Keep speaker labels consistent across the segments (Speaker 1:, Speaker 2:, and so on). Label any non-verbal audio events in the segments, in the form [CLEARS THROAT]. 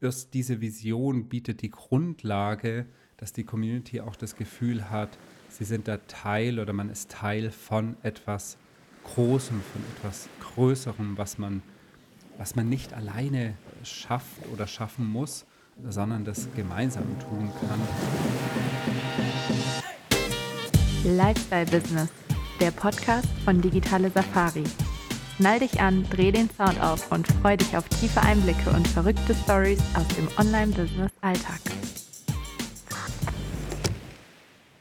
Speaker 1: erst diese Vision bietet die Grundlage, dass die Community auch das Gefühl hat, sie sind da Teil oder man ist Teil von etwas Großem, von etwas Größerem, was man, was man nicht alleine schafft oder schaffen muss, sondern das gemeinsam tun kann.
Speaker 2: Lifestyle Business, der Podcast von Digitale Safari. Schnall dich an, dreh den Sound auf und freu dich auf tiefe Einblicke und verrückte Stories aus dem Online-Business-Alltag.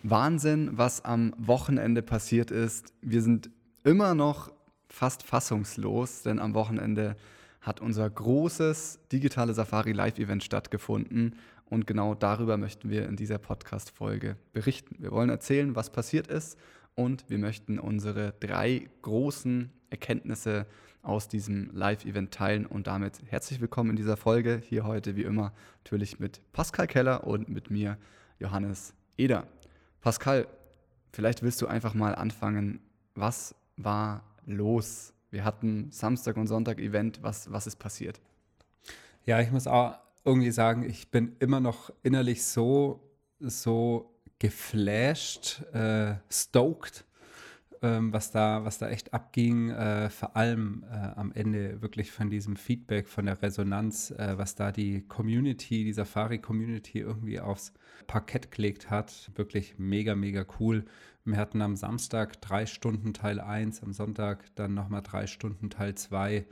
Speaker 3: Wahnsinn, was am Wochenende passiert ist. Wir sind immer noch fast fassungslos, denn am Wochenende hat unser großes digitale Safari Live-Event stattgefunden und genau darüber möchten wir in dieser Podcast-Folge berichten. Wir wollen erzählen, was passiert ist und wir möchten unsere drei großen Erkenntnisse aus diesem Live-Event teilen. Und damit herzlich willkommen in dieser Folge. Hier heute wie immer natürlich mit Pascal Keller und mit mir Johannes Eder. Pascal, vielleicht willst du einfach mal anfangen. Was war los? Wir hatten Samstag und Sonntag Event. Was, was ist passiert?
Speaker 1: Ja, ich muss auch irgendwie sagen, ich bin immer noch innerlich so, so geflasht, äh, stoked ähm, was, da, was da echt abging, äh, vor allem äh, am Ende wirklich von diesem Feedback, von der Resonanz, äh, was da die Community, die Safari-Community irgendwie aufs Parkett gelegt hat. Wirklich mega, mega cool. Wir hatten am Samstag drei Stunden Teil 1, am Sonntag dann nochmal drei Stunden Teil 2,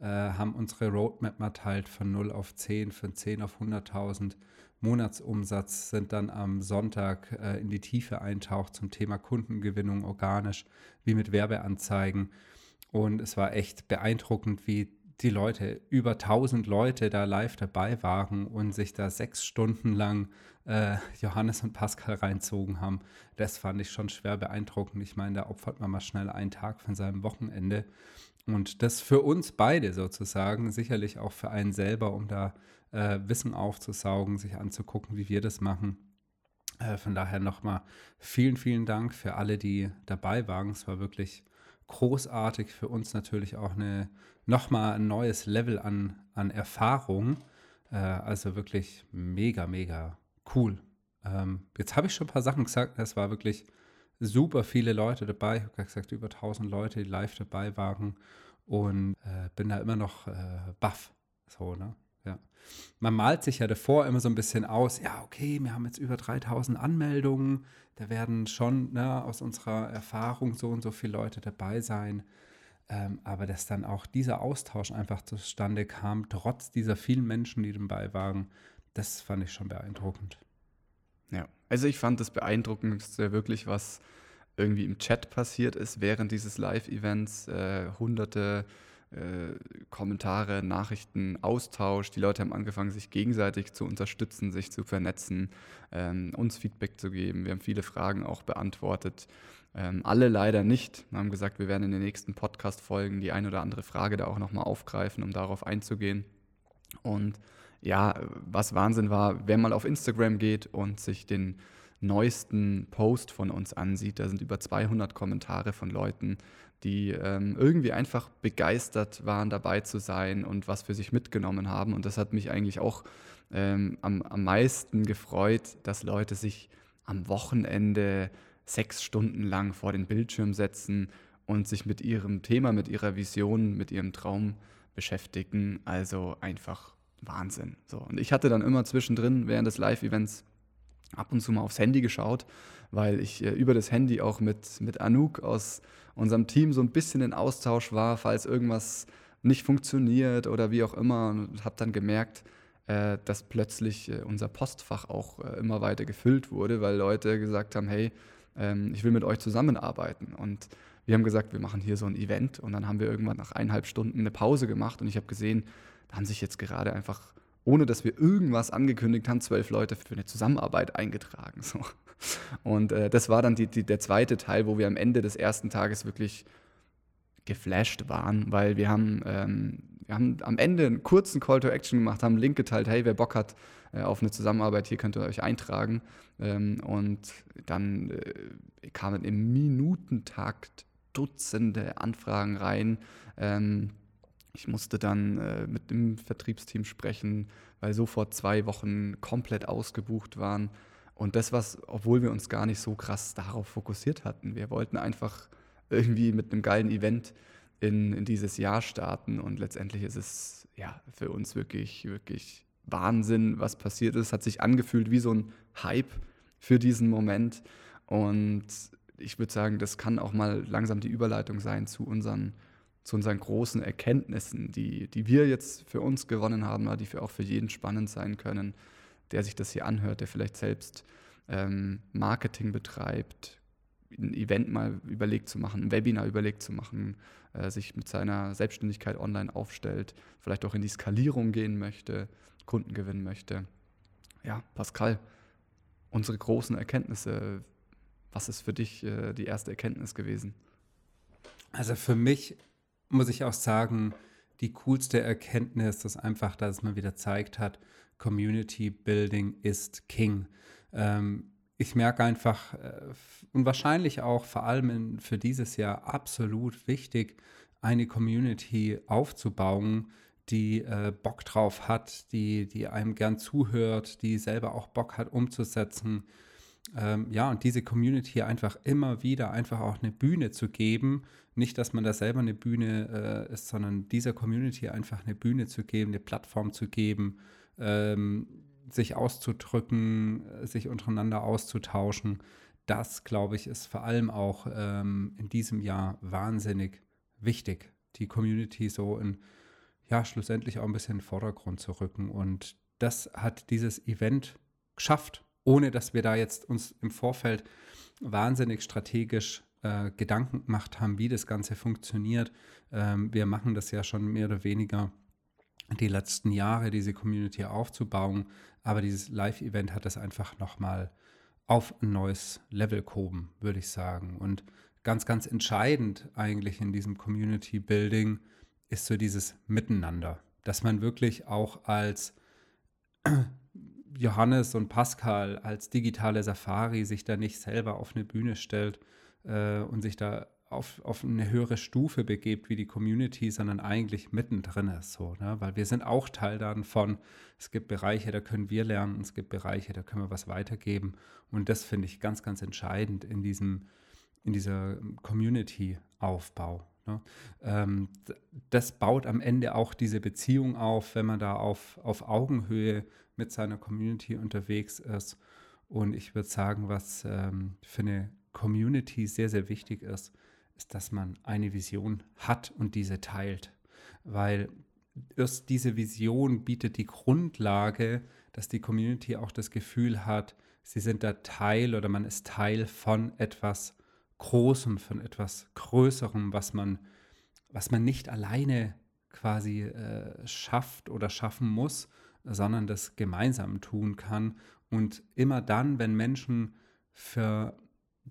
Speaker 1: äh, haben unsere Roadmap mal teilt von 0 auf 10, von 10 auf 100.000 Monatsumsatz sind dann am Sonntag äh, in die Tiefe eintaucht zum Thema Kundengewinnung organisch, wie mit Werbeanzeigen. Und es war echt beeindruckend, wie die Leute, über 1000 Leute da live dabei waren und sich da sechs Stunden lang äh, Johannes und Pascal reinzogen haben. Das fand ich schon schwer beeindruckend. Ich meine, da opfert man mal schnell einen Tag von seinem Wochenende. Und das für uns beide sozusagen, sicherlich auch für einen selber, um da äh, Wissen aufzusaugen, sich anzugucken, wie wir das machen. Äh, von daher nochmal vielen, vielen Dank für alle, die dabei waren. Es war wirklich großartig für uns natürlich auch eine nochmal ein neues Level an, an Erfahrung. Äh, also wirklich mega, mega cool. Ähm, jetzt habe ich schon ein paar Sachen gesagt. Es war wirklich super viele Leute dabei. Ich habe gesagt, über 1000 Leute, die live dabei waren. Und äh, bin da immer noch äh, baff. So, ne? Ja. Man malt sich ja davor immer so ein bisschen aus, ja, okay, wir haben jetzt über 3000 Anmeldungen, da werden schon ne, aus unserer Erfahrung so und so viele Leute dabei sein. Ähm, aber dass dann auch dieser Austausch einfach zustande kam, trotz dieser vielen Menschen, die dabei waren, das fand ich schon beeindruckend.
Speaker 3: Ja, also ich fand das Beeindruckendste wirklich, was irgendwie im Chat passiert ist während dieses Live-Events. Äh, hunderte äh, Kommentare, Nachrichten, Austausch. Die Leute haben angefangen, sich gegenseitig zu unterstützen, sich zu vernetzen, ähm, uns Feedback zu geben. Wir haben viele Fragen auch beantwortet. Ähm, alle leider nicht. Wir haben gesagt, wir werden in den nächsten Podcast-Folgen die ein oder andere Frage da auch nochmal aufgreifen, um darauf einzugehen. Und ja, was Wahnsinn war, wenn man auf Instagram geht und sich den neuesten Post von uns ansieht, da sind über 200 Kommentare von Leuten, die ähm, irgendwie einfach begeistert waren, dabei zu sein und was für sich mitgenommen haben. Und das hat mich eigentlich auch ähm, am, am meisten gefreut, dass Leute sich am Wochenende sechs Stunden lang vor den Bildschirm setzen und sich mit ihrem Thema, mit ihrer Vision, mit ihrem Traum beschäftigen. Also einfach Wahnsinn. So. Und ich hatte dann immer zwischendrin während des Live-Events ab und zu mal aufs Handy geschaut, weil ich äh, über das Handy auch mit, mit Anouk aus unserem Team so ein bisschen in Austausch war, falls irgendwas nicht funktioniert oder wie auch immer. Und habe dann gemerkt, äh, dass plötzlich äh, unser Postfach auch äh, immer weiter gefüllt wurde, weil Leute gesagt haben, hey, ähm, ich will mit euch zusammenarbeiten. Und wir haben gesagt, wir machen hier so ein Event. Und dann haben wir irgendwann nach eineinhalb Stunden eine Pause gemacht und ich habe gesehen, haben sich jetzt gerade einfach ohne dass wir irgendwas angekündigt haben, zwölf Leute für eine Zusammenarbeit eingetragen. So. Und äh, das war dann die, die, der zweite Teil, wo wir am Ende des ersten Tages wirklich geflasht waren, weil wir haben, ähm, wir haben am Ende einen kurzen Call to Action gemacht, haben Link geteilt, hey, wer Bock hat äh, auf eine Zusammenarbeit, hier könnt ihr euch eintragen. Ähm, und dann äh, kamen im Minutentakt Dutzende Anfragen rein. Ähm, Ich musste dann äh, mit dem Vertriebsteam sprechen, weil sofort zwei Wochen komplett ausgebucht waren. Und das, was, obwohl wir uns gar nicht so krass darauf fokussiert hatten. Wir wollten einfach irgendwie mit einem geilen Event in, in dieses Jahr starten. Und letztendlich ist es ja für uns wirklich, wirklich Wahnsinn, was passiert ist. Hat sich angefühlt wie so ein Hype für diesen Moment. Und ich würde sagen, das kann auch mal langsam die Überleitung sein zu unseren, zu unseren großen Erkenntnissen, die, die wir jetzt für uns gewonnen haben, die für auch für jeden spannend sein können, der sich das hier anhört, der vielleicht selbst ähm, Marketing betreibt, ein Event mal überlegt zu machen, ein Webinar überlegt zu machen, äh, sich mit seiner Selbstständigkeit online aufstellt, vielleicht auch in die Skalierung gehen möchte, Kunden gewinnen möchte. Ja, Pascal, unsere großen Erkenntnisse, was ist für dich äh, die erste Erkenntnis gewesen?
Speaker 1: Also für mich muss ich auch sagen, die coolste Erkenntnis ist einfach, dass es mal wieder zeigt hat, Community Building ist King. Ähm, ich merke einfach, äh, und wahrscheinlich auch vor allem in, für dieses Jahr absolut wichtig, eine Community aufzubauen, die äh, Bock drauf hat, die, die einem gern zuhört, die selber auch Bock hat umzusetzen. Ähm, ja, und diese Community einfach immer wieder einfach auch eine Bühne zu geben. Nicht, dass man da selber eine Bühne äh, ist, sondern dieser Community einfach eine Bühne zu geben, eine Plattform zu geben, ähm, sich auszudrücken, äh, sich untereinander auszutauschen. Das, glaube ich, ist vor allem auch ähm, in diesem Jahr wahnsinnig wichtig, die Community so in, ja, schlussendlich auch ein bisschen in den Vordergrund zu rücken. Und das hat dieses Event geschafft, ohne dass wir da jetzt uns im Vorfeld wahnsinnig strategisch äh, Gedanken gemacht haben, wie das Ganze funktioniert. Ähm, wir machen das ja schon mehr oder weniger die letzten Jahre, diese Community aufzubauen. Aber dieses Live-Event hat das einfach nochmal auf ein neues Level gehoben, würde ich sagen. Und ganz, ganz entscheidend eigentlich in diesem Community Building ist so dieses Miteinander, dass man wirklich auch als [CLEARS THROAT] Johannes und Pascal, als digitale Safari sich da nicht selber auf eine Bühne stellt äh, und sich da auf, auf eine höhere Stufe begebt wie die Community, sondern eigentlich mittendrin ist so, ne? weil wir sind auch Teil dann von, es gibt Bereiche, da können wir lernen, es gibt Bereiche, da können wir was weitergeben und das finde ich ganz, ganz entscheidend in diesem, in dieser Community-Aufbau. Ne? Ähm, das baut am Ende auch diese Beziehung auf, wenn man da auf, auf Augenhöhe mit seiner Community unterwegs ist und ich würde sagen, was ähm, für eine Community sehr, sehr wichtig ist, ist, dass man eine Vision hat und diese teilt. Weil erst diese Vision bietet die Grundlage, dass die Community auch das Gefühl hat, sie sind da Teil oder man ist Teil von etwas Großem, von etwas Größerem, was man, was man nicht alleine quasi äh, schafft oder schaffen muss, sondern das gemeinsam tun kann. Und immer dann, wenn Menschen für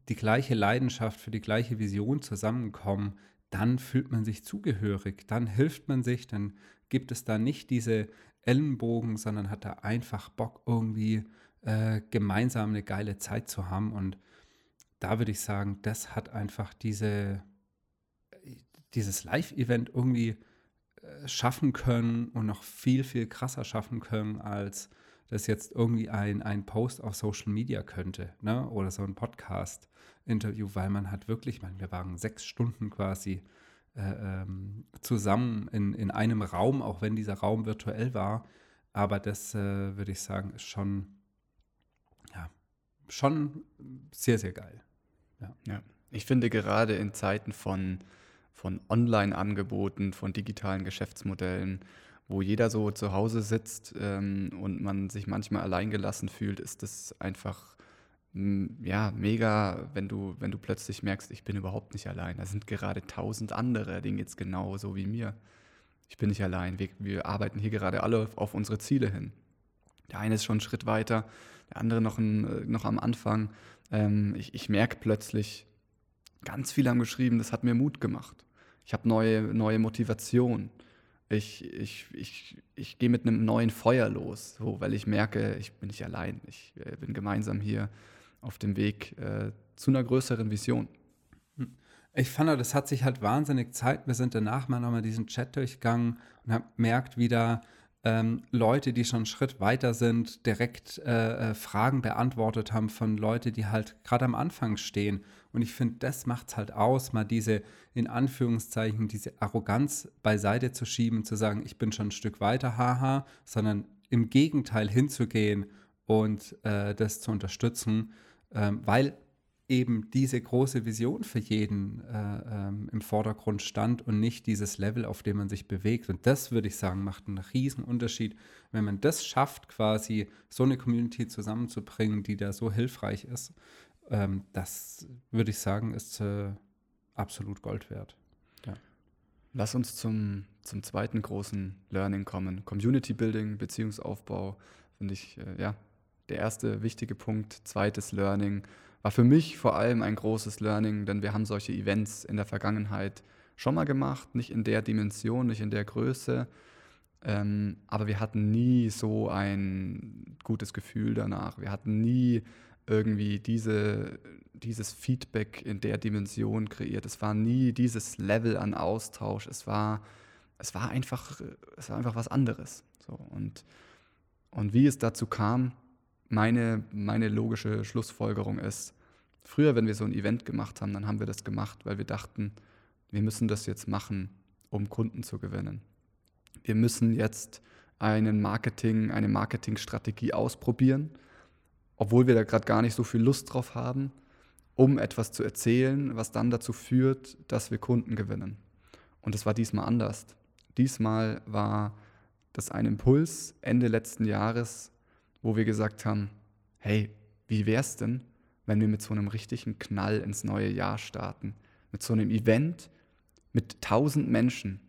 Speaker 1: die gleiche Leidenschaft, für die gleiche Vision zusammenkommen, dann fühlt man sich zugehörig, dann hilft man sich, dann gibt es da nicht diese Ellenbogen, sondern hat da einfach Bock, irgendwie äh, gemeinsam eine geile Zeit zu haben. Und da würde ich sagen, das hat einfach diese, dieses Live-Event irgendwie äh, schaffen können und noch viel, viel krasser schaffen können als das jetzt irgendwie ein, ein Post auf Social Media könnte, ne? Oder so ein Podcast-Interview, weil man hat wirklich, man, wir waren sechs Stunden quasi äh, ähm, zusammen in, in einem Raum, auch wenn dieser Raum virtuell war. Aber das äh, würde ich sagen, ist schon, ja, schon sehr, sehr geil.
Speaker 3: Ja. ja. Ich finde gerade in Zeiten von, von Online-Angeboten, von digitalen Geschäftsmodellen, wo jeder so zu Hause sitzt ähm, und man sich manchmal alleingelassen fühlt, ist das einfach ja, mega, wenn du, wenn du plötzlich merkst, ich bin überhaupt nicht allein. Da sind gerade tausend andere, denen geht es genauso wie mir. Ich bin nicht allein. Wir, wir arbeiten hier gerade alle auf unsere Ziele hin. Der eine ist schon einen Schritt weiter, der andere noch, ein, noch am Anfang. Ähm, ich, ich merke plötzlich, ganz viele haben geschrieben, das hat mir Mut gemacht. Ich habe neue, neue Motivation ich, ich, ich, ich gehe mit einem neuen Feuer los, so, weil ich merke, ich bin nicht allein. Ich äh, bin gemeinsam hier auf dem Weg äh, zu einer größeren Vision.
Speaker 1: Hm. Ich fand, das hat sich halt wahnsinnig Zeit. Wir sind danach mal nochmal diesen Chat durchgegangen und haben gemerkt, wieder ähm, Leute, die schon einen Schritt weiter sind, direkt äh, äh Fragen beantwortet haben von Leuten, die halt gerade am Anfang stehen. Und ich finde, das macht es halt aus, mal diese, in Anführungszeichen, diese Arroganz beiseite zu schieben, zu sagen, ich bin schon ein Stück weiter, haha, sondern im Gegenteil hinzugehen und äh, das zu unterstützen, ähm, weil eben diese große Vision für jeden äh, ähm, im Vordergrund stand und nicht dieses Level, auf dem man sich bewegt. Und das würde ich sagen, macht einen riesen Unterschied, wenn man das schafft, quasi so eine Community zusammenzubringen, die da so hilfreich ist. Ähm, das würde ich sagen, ist äh, absolut Gold wert. Ja.
Speaker 3: Lass uns zum, zum zweiten großen Learning kommen. Community Building, Beziehungsaufbau, finde ich, äh, ja, der erste wichtige Punkt. Zweites Learning war für mich vor allem ein großes Learning, denn wir haben solche Events in der Vergangenheit schon mal gemacht, nicht in der Dimension, nicht in der Größe, ähm, aber wir hatten nie so ein gutes Gefühl danach. Wir hatten nie irgendwie diese, dieses Feedback in der Dimension kreiert. Es war nie dieses Level an Austausch. Es war, es war, einfach, es war einfach was anderes. So, und, und wie es dazu kam, meine, meine logische Schlussfolgerung ist, früher, wenn wir so ein Event gemacht haben, dann haben wir das gemacht, weil wir dachten, wir müssen das jetzt machen, um Kunden zu gewinnen. Wir müssen jetzt einen Marketing, eine Marketingstrategie ausprobieren, obwohl wir da gerade gar nicht so viel Lust drauf haben, um etwas zu erzählen, was dann dazu führt, dass wir Kunden gewinnen. Und das war diesmal anders. Diesmal war das ein Impuls Ende letzten Jahres, wo wir gesagt haben, hey, wie wäre es denn, wenn wir mit so einem richtigen Knall ins neue Jahr starten? Mit so einem Event mit tausend Menschen.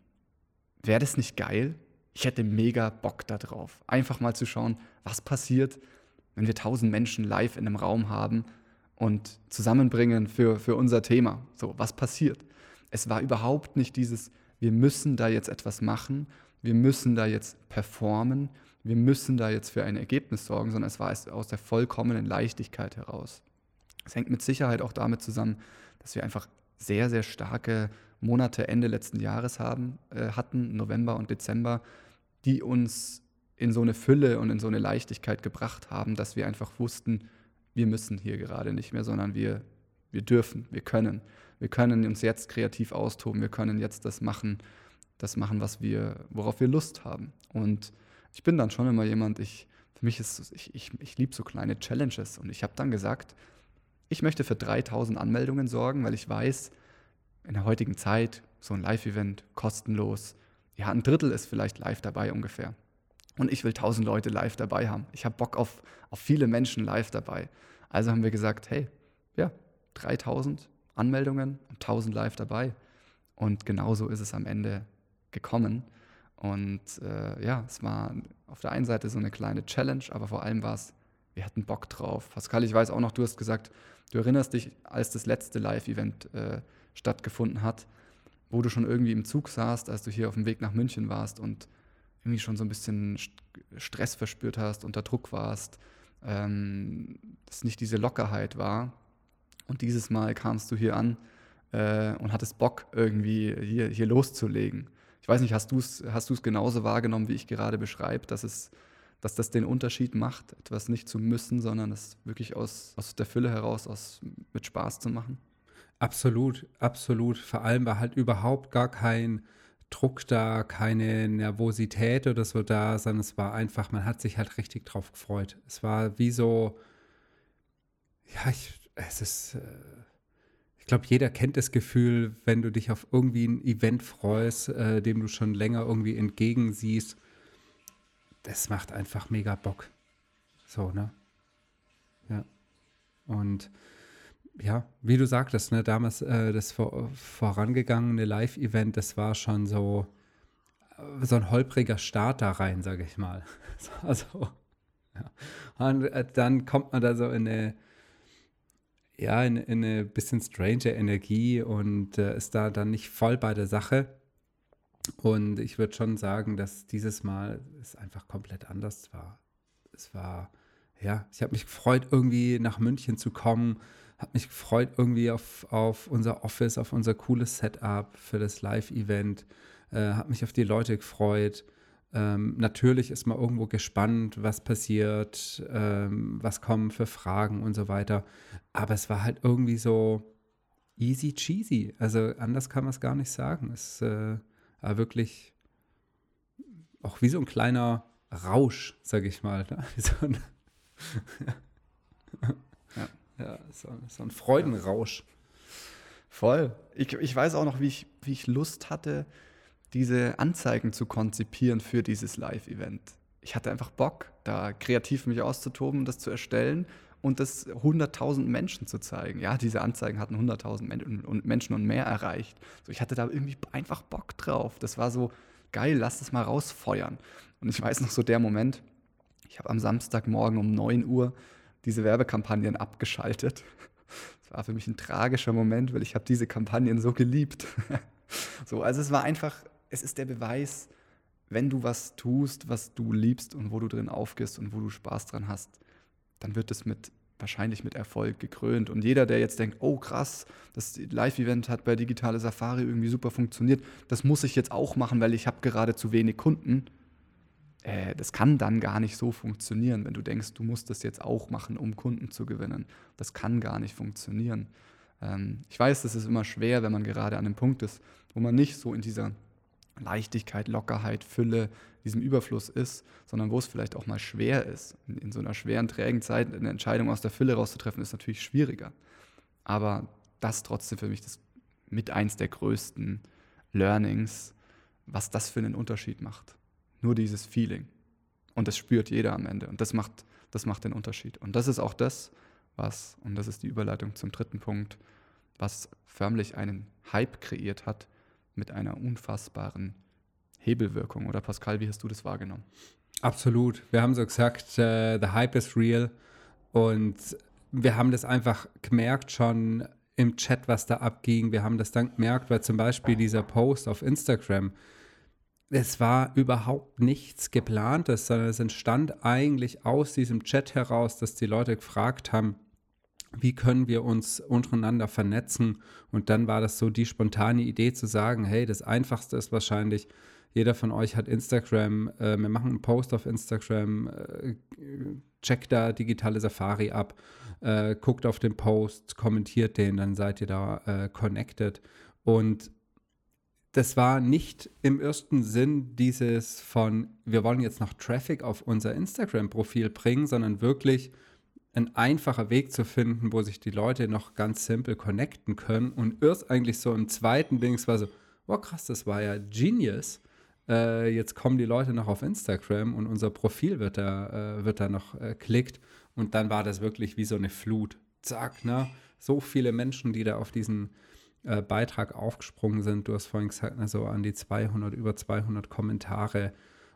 Speaker 3: Wäre das nicht geil? Ich hätte mega Bock darauf. Einfach mal zu schauen, was passiert, wenn wir tausend Menschen live in einem Raum haben und zusammenbringen für, für unser Thema. So, was passiert? Es war überhaupt nicht dieses, wir müssen da jetzt etwas machen, wir müssen da jetzt performen, wir müssen da jetzt für ein Ergebnis sorgen, sondern es war aus der vollkommenen Leichtigkeit heraus. Es hängt mit Sicherheit auch damit zusammen, dass wir einfach sehr, sehr starke Monate Ende letzten Jahres haben, äh, hatten, November und Dezember, die uns in so eine Fülle und in so eine Leichtigkeit gebracht haben, dass wir einfach wussten, wir müssen hier gerade nicht mehr, sondern wir, wir dürfen, wir können. Wir können uns jetzt kreativ austoben, wir können jetzt das machen, das machen, was wir, worauf wir Lust haben. Und ich bin dann schon immer jemand, ich, für mich ist, ich, ich, ich liebe so kleine Challenges. Und ich habe dann gesagt, ich möchte für 3000 Anmeldungen sorgen, weil ich weiß, in der heutigen Zeit, so ein Live-Event, kostenlos, ja, ein Drittel ist vielleicht live dabei ungefähr. Und ich will 1000 Leute live dabei haben. Ich habe Bock auf, auf viele Menschen live dabei. Also haben wir gesagt, hey, ja, 3000 Anmeldungen und 1000 live dabei. Und genauso ist es am Ende gekommen. Und äh, ja, es war auf der einen Seite so eine kleine Challenge, aber vor allem war es, wir hatten Bock drauf. Pascal, ich weiß auch noch, du hast gesagt, du erinnerst dich, als das letzte Live-Event äh, stattgefunden hat, wo du schon irgendwie im Zug saßt, als du hier auf dem Weg nach München warst und irgendwie schon so ein bisschen Stress verspürt hast, unter Druck warst, ähm, dass nicht diese Lockerheit war. Und dieses Mal kamst du hier an äh, und hattest Bock, irgendwie hier, hier loszulegen ich weiß nicht, hast du es hast genauso wahrgenommen, wie ich gerade beschreibe, dass, es, dass das den Unterschied macht, etwas nicht zu müssen, sondern es wirklich aus, aus der Fülle heraus, aus, mit Spaß zu machen?
Speaker 1: Absolut, absolut. Vor allem war halt überhaupt gar kein Druck da, keine Nervosität oder so da, sondern es war einfach, man hat sich halt richtig drauf gefreut. Es war wie so, ja, ich, es ist. Äh, ich glaube, jeder kennt das Gefühl, wenn du dich auf irgendwie ein Event freust, äh, dem du schon länger irgendwie entgegensiehst. Das macht einfach mega Bock. So, ne? Ja. Und ja, wie du sagtest, ne, damals äh, das vor, vorangegangene Live-Event, das war schon so, äh, so ein holpriger Start da rein, sage ich mal. [LAUGHS] Also, ja. Und äh, dann kommt man da so in eine ja, in, in eine bisschen strange Energie und äh, ist da dann nicht voll bei der Sache. Und ich würde schon sagen, dass dieses Mal es einfach komplett anders war. Es war ja, ich habe mich gefreut, irgendwie nach München zu kommen, habe mich gefreut irgendwie auf, auf unser Office, auf unser cooles Setup für das Live-Event, äh, habe mich auf die Leute gefreut. Ähm, natürlich ist man irgendwo gespannt, was passiert, ähm, was kommen für Fragen und so weiter. Aber es war halt irgendwie so easy cheesy. Also anders kann man es gar nicht sagen. Es äh, war wirklich auch wie so ein kleiner Rausch, sag ich mal. Ne? [LAUGHS] So ein, ja. ja, so, so ein Freudenrausch.
Speaker 3: Voll. Ich, ich weiß auch noch, wie ich, wie ich Lust hatte, diese Anzeigen zu konzipieren für dieses Live-Event. Ich hatte einfach Bock, da kreativ mich auszutoben, das zu erstellen und das 100.000 Menschen zu zeigen. Ja, diese Anzeigen hatten 100.000 Menschen und mehr erreicht. So, ich hatte da irgendwie einfach Bock drauf. Das war so geil, lass das mal rausfeuern. Und ich weiß noch so der Moment, ich habe am Samstagmorgen um 9 Uhr diese Werbekampagnen abgeschaltet. Das war für mich ein tragischer Moment, weil ich habe diese Kampagnen so geliebt. [LAUGHS] So, also es war einfach, es ist der Beweis, wenn du was tust, was du liebst und wo du drin aufgehst und wo du Spaß dran hast, dann wird es mit wahrscheinlich mit Erfolg gekrönt. Und jeder, der jetzt denkt, oh krass, das Live-Event hat bei Digitale Safari irgendwie super funktioniert, das muss ich jetzt auch machen, weil ich habe gerade zu wenig Kunden. Äh, das kann dann gar nicht so funktionieren, wenn du denkst, du musst das jetzt auch machen, um Kunden zu gewinnen. Das kann gar nicht funktionieren. Ähm, ich weiß, das ist immer schwer, wenn man gerade an einem Punkt ist, wo man nicht so in dieser Leichtigkeit, Lockerheit, Fülle, diesem Überfluss ist, sondern wo es vielleicht auch mal schwer ist. In, in so einer schweren, trägen Zeit eine Entscheidung aus der Fülle rauszutreffen, ist natürlich schwieriger. Aber das trotzdem für mich das mit eins der größten Learnings, was das für einen Unterschied macht. Nur dieses Feeling. Und das spürt jeder am Ende. Und das macht, das macht den Unterschied. Und das ist auch das, was, und das ist die Überleitung zum dritten Punkt, was förmlich einen Hype kreiert hat mit einer unfassbaren Hebelwirkung. Oder Pascal, wie hast du das wahrgenommen?
Speaker 1: Absolut. Wir haben so gesagt, uh, the hype is real. Und wir haben das einfach gemerkt schon im Chat, was da abging. Wir haben das dann gemerkt, weil zum Beispiel dieser Post auf Instagram, es war überhaupt nichts geplantes, sondern es entstand eigentlich aus diesem Chat heraus, dass die Leute gefragt haben, wie können wir uns untereinander vernetzen? Und dann war das so die spontane Idee zu sagen, hey, das Einfachste ist wahrscheinlich, jeder von euch hat Instagram, äh, wir machen einen Post auf Instagram, äh, checkt da digitale Safari ab, äh, guckt auf den Post, kommentiert den, dann seid ihr da äh, connected. Und das war nicht im ersten Sinn dieses von, wir wollen jetzt noch Traffic auf unser Instagram-Profil bringen, sondern wirklich, ein einfacher Weg zu finden, wo sich die Leute noch ganz simpel connecten können. Und erst eigentlich so im zweiten Ding, es war so, oh krass, das war ja genius. Äh, jetzt kommen die Leute noch auf Instagram und unser Profil wird da, äh, wird da noch äh, klickt. Und dann war das wirklich wie so eine Flut. Zack, ne? So viele Menschen, die da auf diesen äh, Beitrag aufgesprungen sind. Du hast vorhin gesagt, also an die 200, über 200 Kommentare.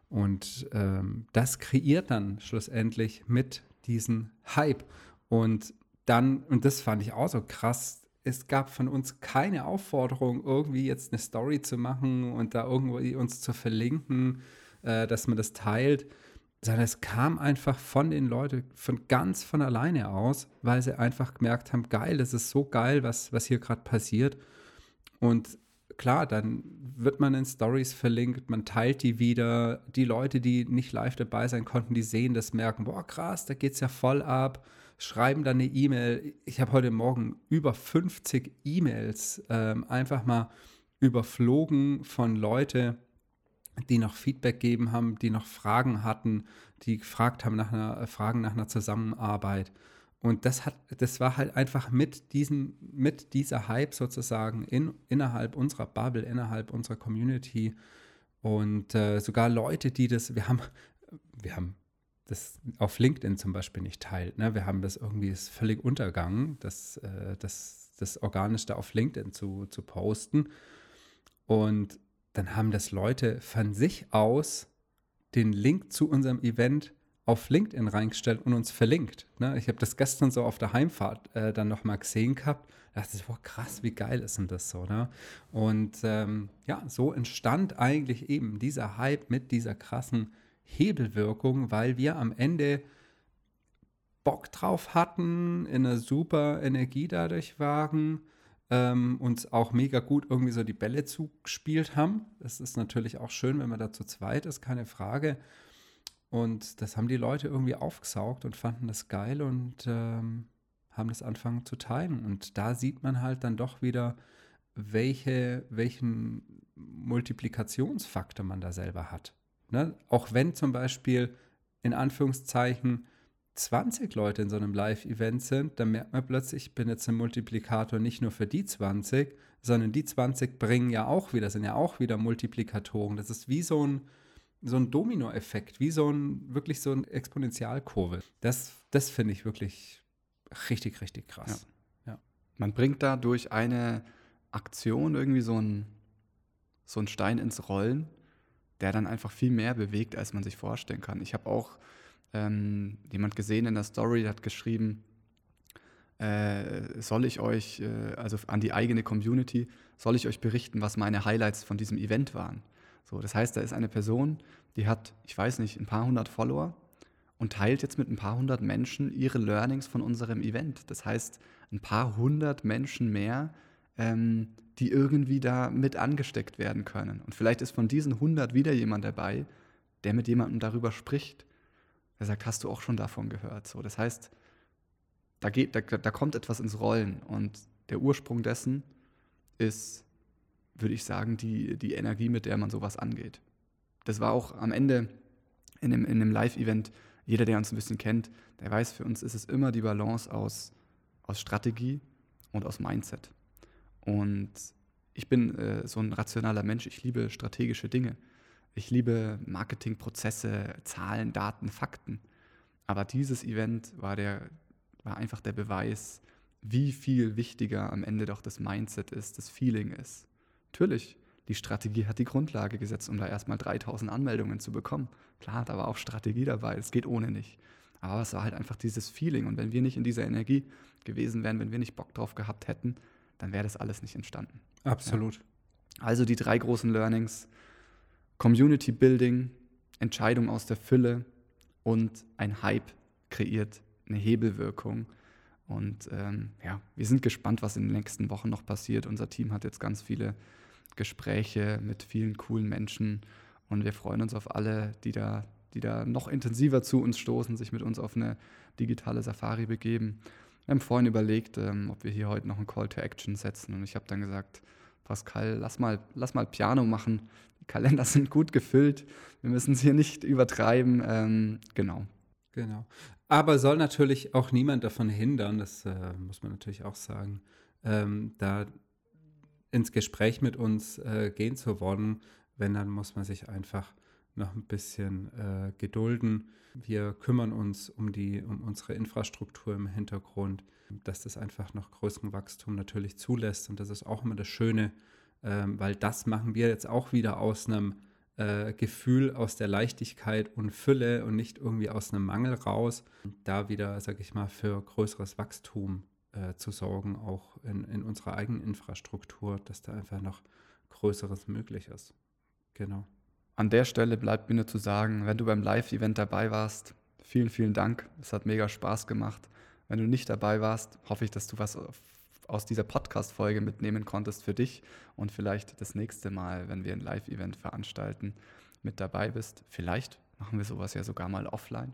Speaker 1: Und ähm, das kreiert dann schlussendlich mit diesen Hype. Und dann, und das fand ich auch so krass, es gab von uns keine Aufforderung, irgendwie jetzt eine Story zu machen und da irgendwie uns zu verlinken, äh, dass man das teilt, sondern es kam einfach von den Leuten von ganz von alleine aus, weil sie einfach gemerkt haben, geil, das ist so geil, was, was hier gerade passiert. Und klar, dann wird man in Stories verlinkt, man teilt die wieder. Die Leute, die nicht live dabei sein konnten, die sehen das, merken, boah, krass, da geht es ja voll ab. Schreiben dann eine E-Mail. Ich habe heute Morgen über 50 E-Mails ähm, einfach mal überflogen von Leuten, die noch Feedback geben haben, die noch Fragen hatten, die gefragt haben nach einer, Fragen nach einer Zusammenarbeit. Und das hat, das war halt einfach mit diesem, mit dieser Hype sozusagen in, innerhalb unserer Bubble, innerhalb unserer Community. Und äh, sogar Leute, die das, wir haben, wir haben das auf LinkedIn zum Beispiel nicht teilt. Ne? Wir haben das irgendwie ist völlig untergangen, das, äh, das, das organisch da auf LinkedIn zu, zu posten. Und dann haben das Leute von sich aus den Link zu unserem Event auf LinkedIn reingestellt und uns verlinkt. Ne? Ich habe das gestern so auf der Heimfahrt äh, dann nochmal gesehen gehabt. Da dachte ich, boah, krass, wie geil ist denn das so? Ne? Und ähm, ja, so entstand eigentlich eben dieser Hype mit dieser krassen Hebelwirkung, weil wir am Ende Bock drauf hatten, in einer super Energie dadurch waren, ähm, uns auch mega gut irgendwie so die Bälle zugespielt haben. Das ist natürlich auch schön, wenn man da zu zweit ist, keine Frage. Und das haben die Leute irgendwie aufgesaugt und fanden das geil und ähm, haben das angefangen zu teilen. Und da sieht man halt dann doch wieder, welche, welchen Multiplikationsfaktor man da selber hat. Ne? Auch wenn zum Beispiel in Anführungszeichen 20 Leute in so einem Live-Event sind, dann merkt man plötzlich, ich bin jetzt ein Multiplikator nicht nur für die 20, sondern die 20 bringen ja auch wieder, sind ja auch wieder Multiplikatoren. Das ist wie so ein, so ein Domino-Effekt, wie so ein, wirklich so ein Exponentialkurve. Das, das finde ich wirklich richtig, richtig krass.
Speaker 3: Ja. ja. Man bringt da durch eine Aktion irgendwie so einen so Stein ins Rollen, der dann einfach viel mehr bewegt, als man sich vorstellen kann. Ich habe auch ähm, jemand gesehen in der Story, der hat geschrieben, äh, soll ich euch, äh, also an die eigene Community, soll ich euch berichten, was meine Highlights von diesem Event waren. So, das heißt, da ist eine Person, die hat, ich weiß nicht, ein paar hundert Follower und teilt jetzt mit ein paar hundert Menschen ihre Learnings von unserem Event. Das heißt, ein paar hundert Menschen mehr, ähm, die irgendwie da mit angesteckt werden können. Und vielleicht ist von diesen hundert wieder jemand dabei, der mit jemandem darüber spricht er sagt, hast du auch schon davon gehört? So, das heißt, da, geht, da, da kommt etwas ins Rollen und der Ursprung dessen ist, würde ich sagen, die, die Energie, mit der man sowas angeht. Das war auch am Ende in dem, in dem Live-Event, jeder, der uns ein bisschen kennt, der weiß, für uns ist es immer die Balance aus, aus Strategie und aus Mindset. Und ich bin äh, so ein rationaler Mensch, ich liebe strategische Dinge. Ich liebe Marketingprozesse, Zahlen, Daten, Fakten. Aber dieses Event war, der, war einfach der Beweis, wie viel wichtiger am Ende doch das Mindset ist, das Feeling ist. Natürlich, die Strategie hat die Grundlage gesetzt, um da erstmal 3000 Anmeldungen zu bekommen. Klar, da war auch Strategie dabei, es geht ohne nicht. Aber es war halt einfach dieses Feeling. Und wenn wir nicht in dieser Energie gewesen wären, wenn wir nicht Bock drauf gehabt hätten, dann wäre das alles nicht entstanden.
Speaker 1: Absolut. Ja.
Speaker 3: Also die drei großen Learnings. Community Building, Entscheidung aus der Fülle und ein Hype kreiert eine Hebelwirkung. Und ähm, ja, wir sind gespannt, was in den nächsten Wochen noch passiert. Unser Team hat jetzt ganz viele Gespräche mit vielen coolen Menschen und wir freuen uns auf alle, die da, die da noch intensiver zu uns stoßen, sich mit uns auf eine digitale Safari begeben. Wir haben vorhin überlegt, ähm, ob wir hier heute noch einen Call to Action setzen und ich habe dann gesagt, Pascal, lass mal, lass mal Piano machen. Die Kalender [LAUGHS] sind gut gefüllt. Wir müssen es hier nicht übertreiben. Ähm, genau.
Speaker 1: Genau. Aber soll natürlich auch niemand davon hindern, das äh, muss man natürlich auch sagen, ähm, da ins Gespräch mit uns äh, gehen zu wollen. Wenn, dann muss man sich einfach noch ein bisschen äh, gedulden. Wir kümmern uns um, die, um unsere Infrastruktur im Hintergrund, dass das einfach noch größeren Wachstum natürlich zulässt. Und das ist auch immer das Schöne, ähm, weil das machen wir jetzt auch wieder aus einem äh, Gefühl, aus der Leichtigkeit und Fülle und nicht irgendwie aus einem Mangel raus. Da wieder, sag ich mal, für größeres Wachstum äh, zu sorgen, auch in, in unserer eigenen Infrastruktur, dass da einfach noch Größeres möglich ist. Genau.
Speaker 3: An der Stelle bleibt mir nur zu sagen, wenn du beim Live-Event dabei warst, vielen, vielen Dank. Es hat mega Spaß gemacht. Wenn du nicht dabei warst, hoffe ich, dass du was aus dieser Podcast-Folge mitnehmen konntest für dich und vielleicht das nächste Mal, wenn wir ein Live-Event veranstalten, mit dabei bist. Vielleicht machen wir sowas ja sogar mal offline.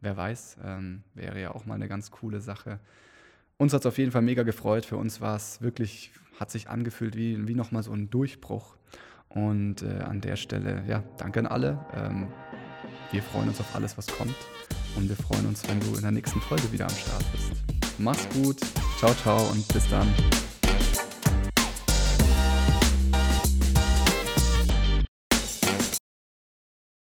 Speaker 3: Wer weiß, ähm, wäre ja auch mal eine ganz coole Sache. Uns hat es auf jeden Fall mega gefreut. Für uns war es wirklich, hat sich angefühlt wie, wie nochmal so ein Durchbruch. Und äh, an der Stelle, ja, danke an alle. Ähm, wir freuen uns auf alles, was kommt. Und wir freuen uns, wenn du in der nächsten Folge wieder am Start bist. Mach's gut, ciao, ciao und bis dann.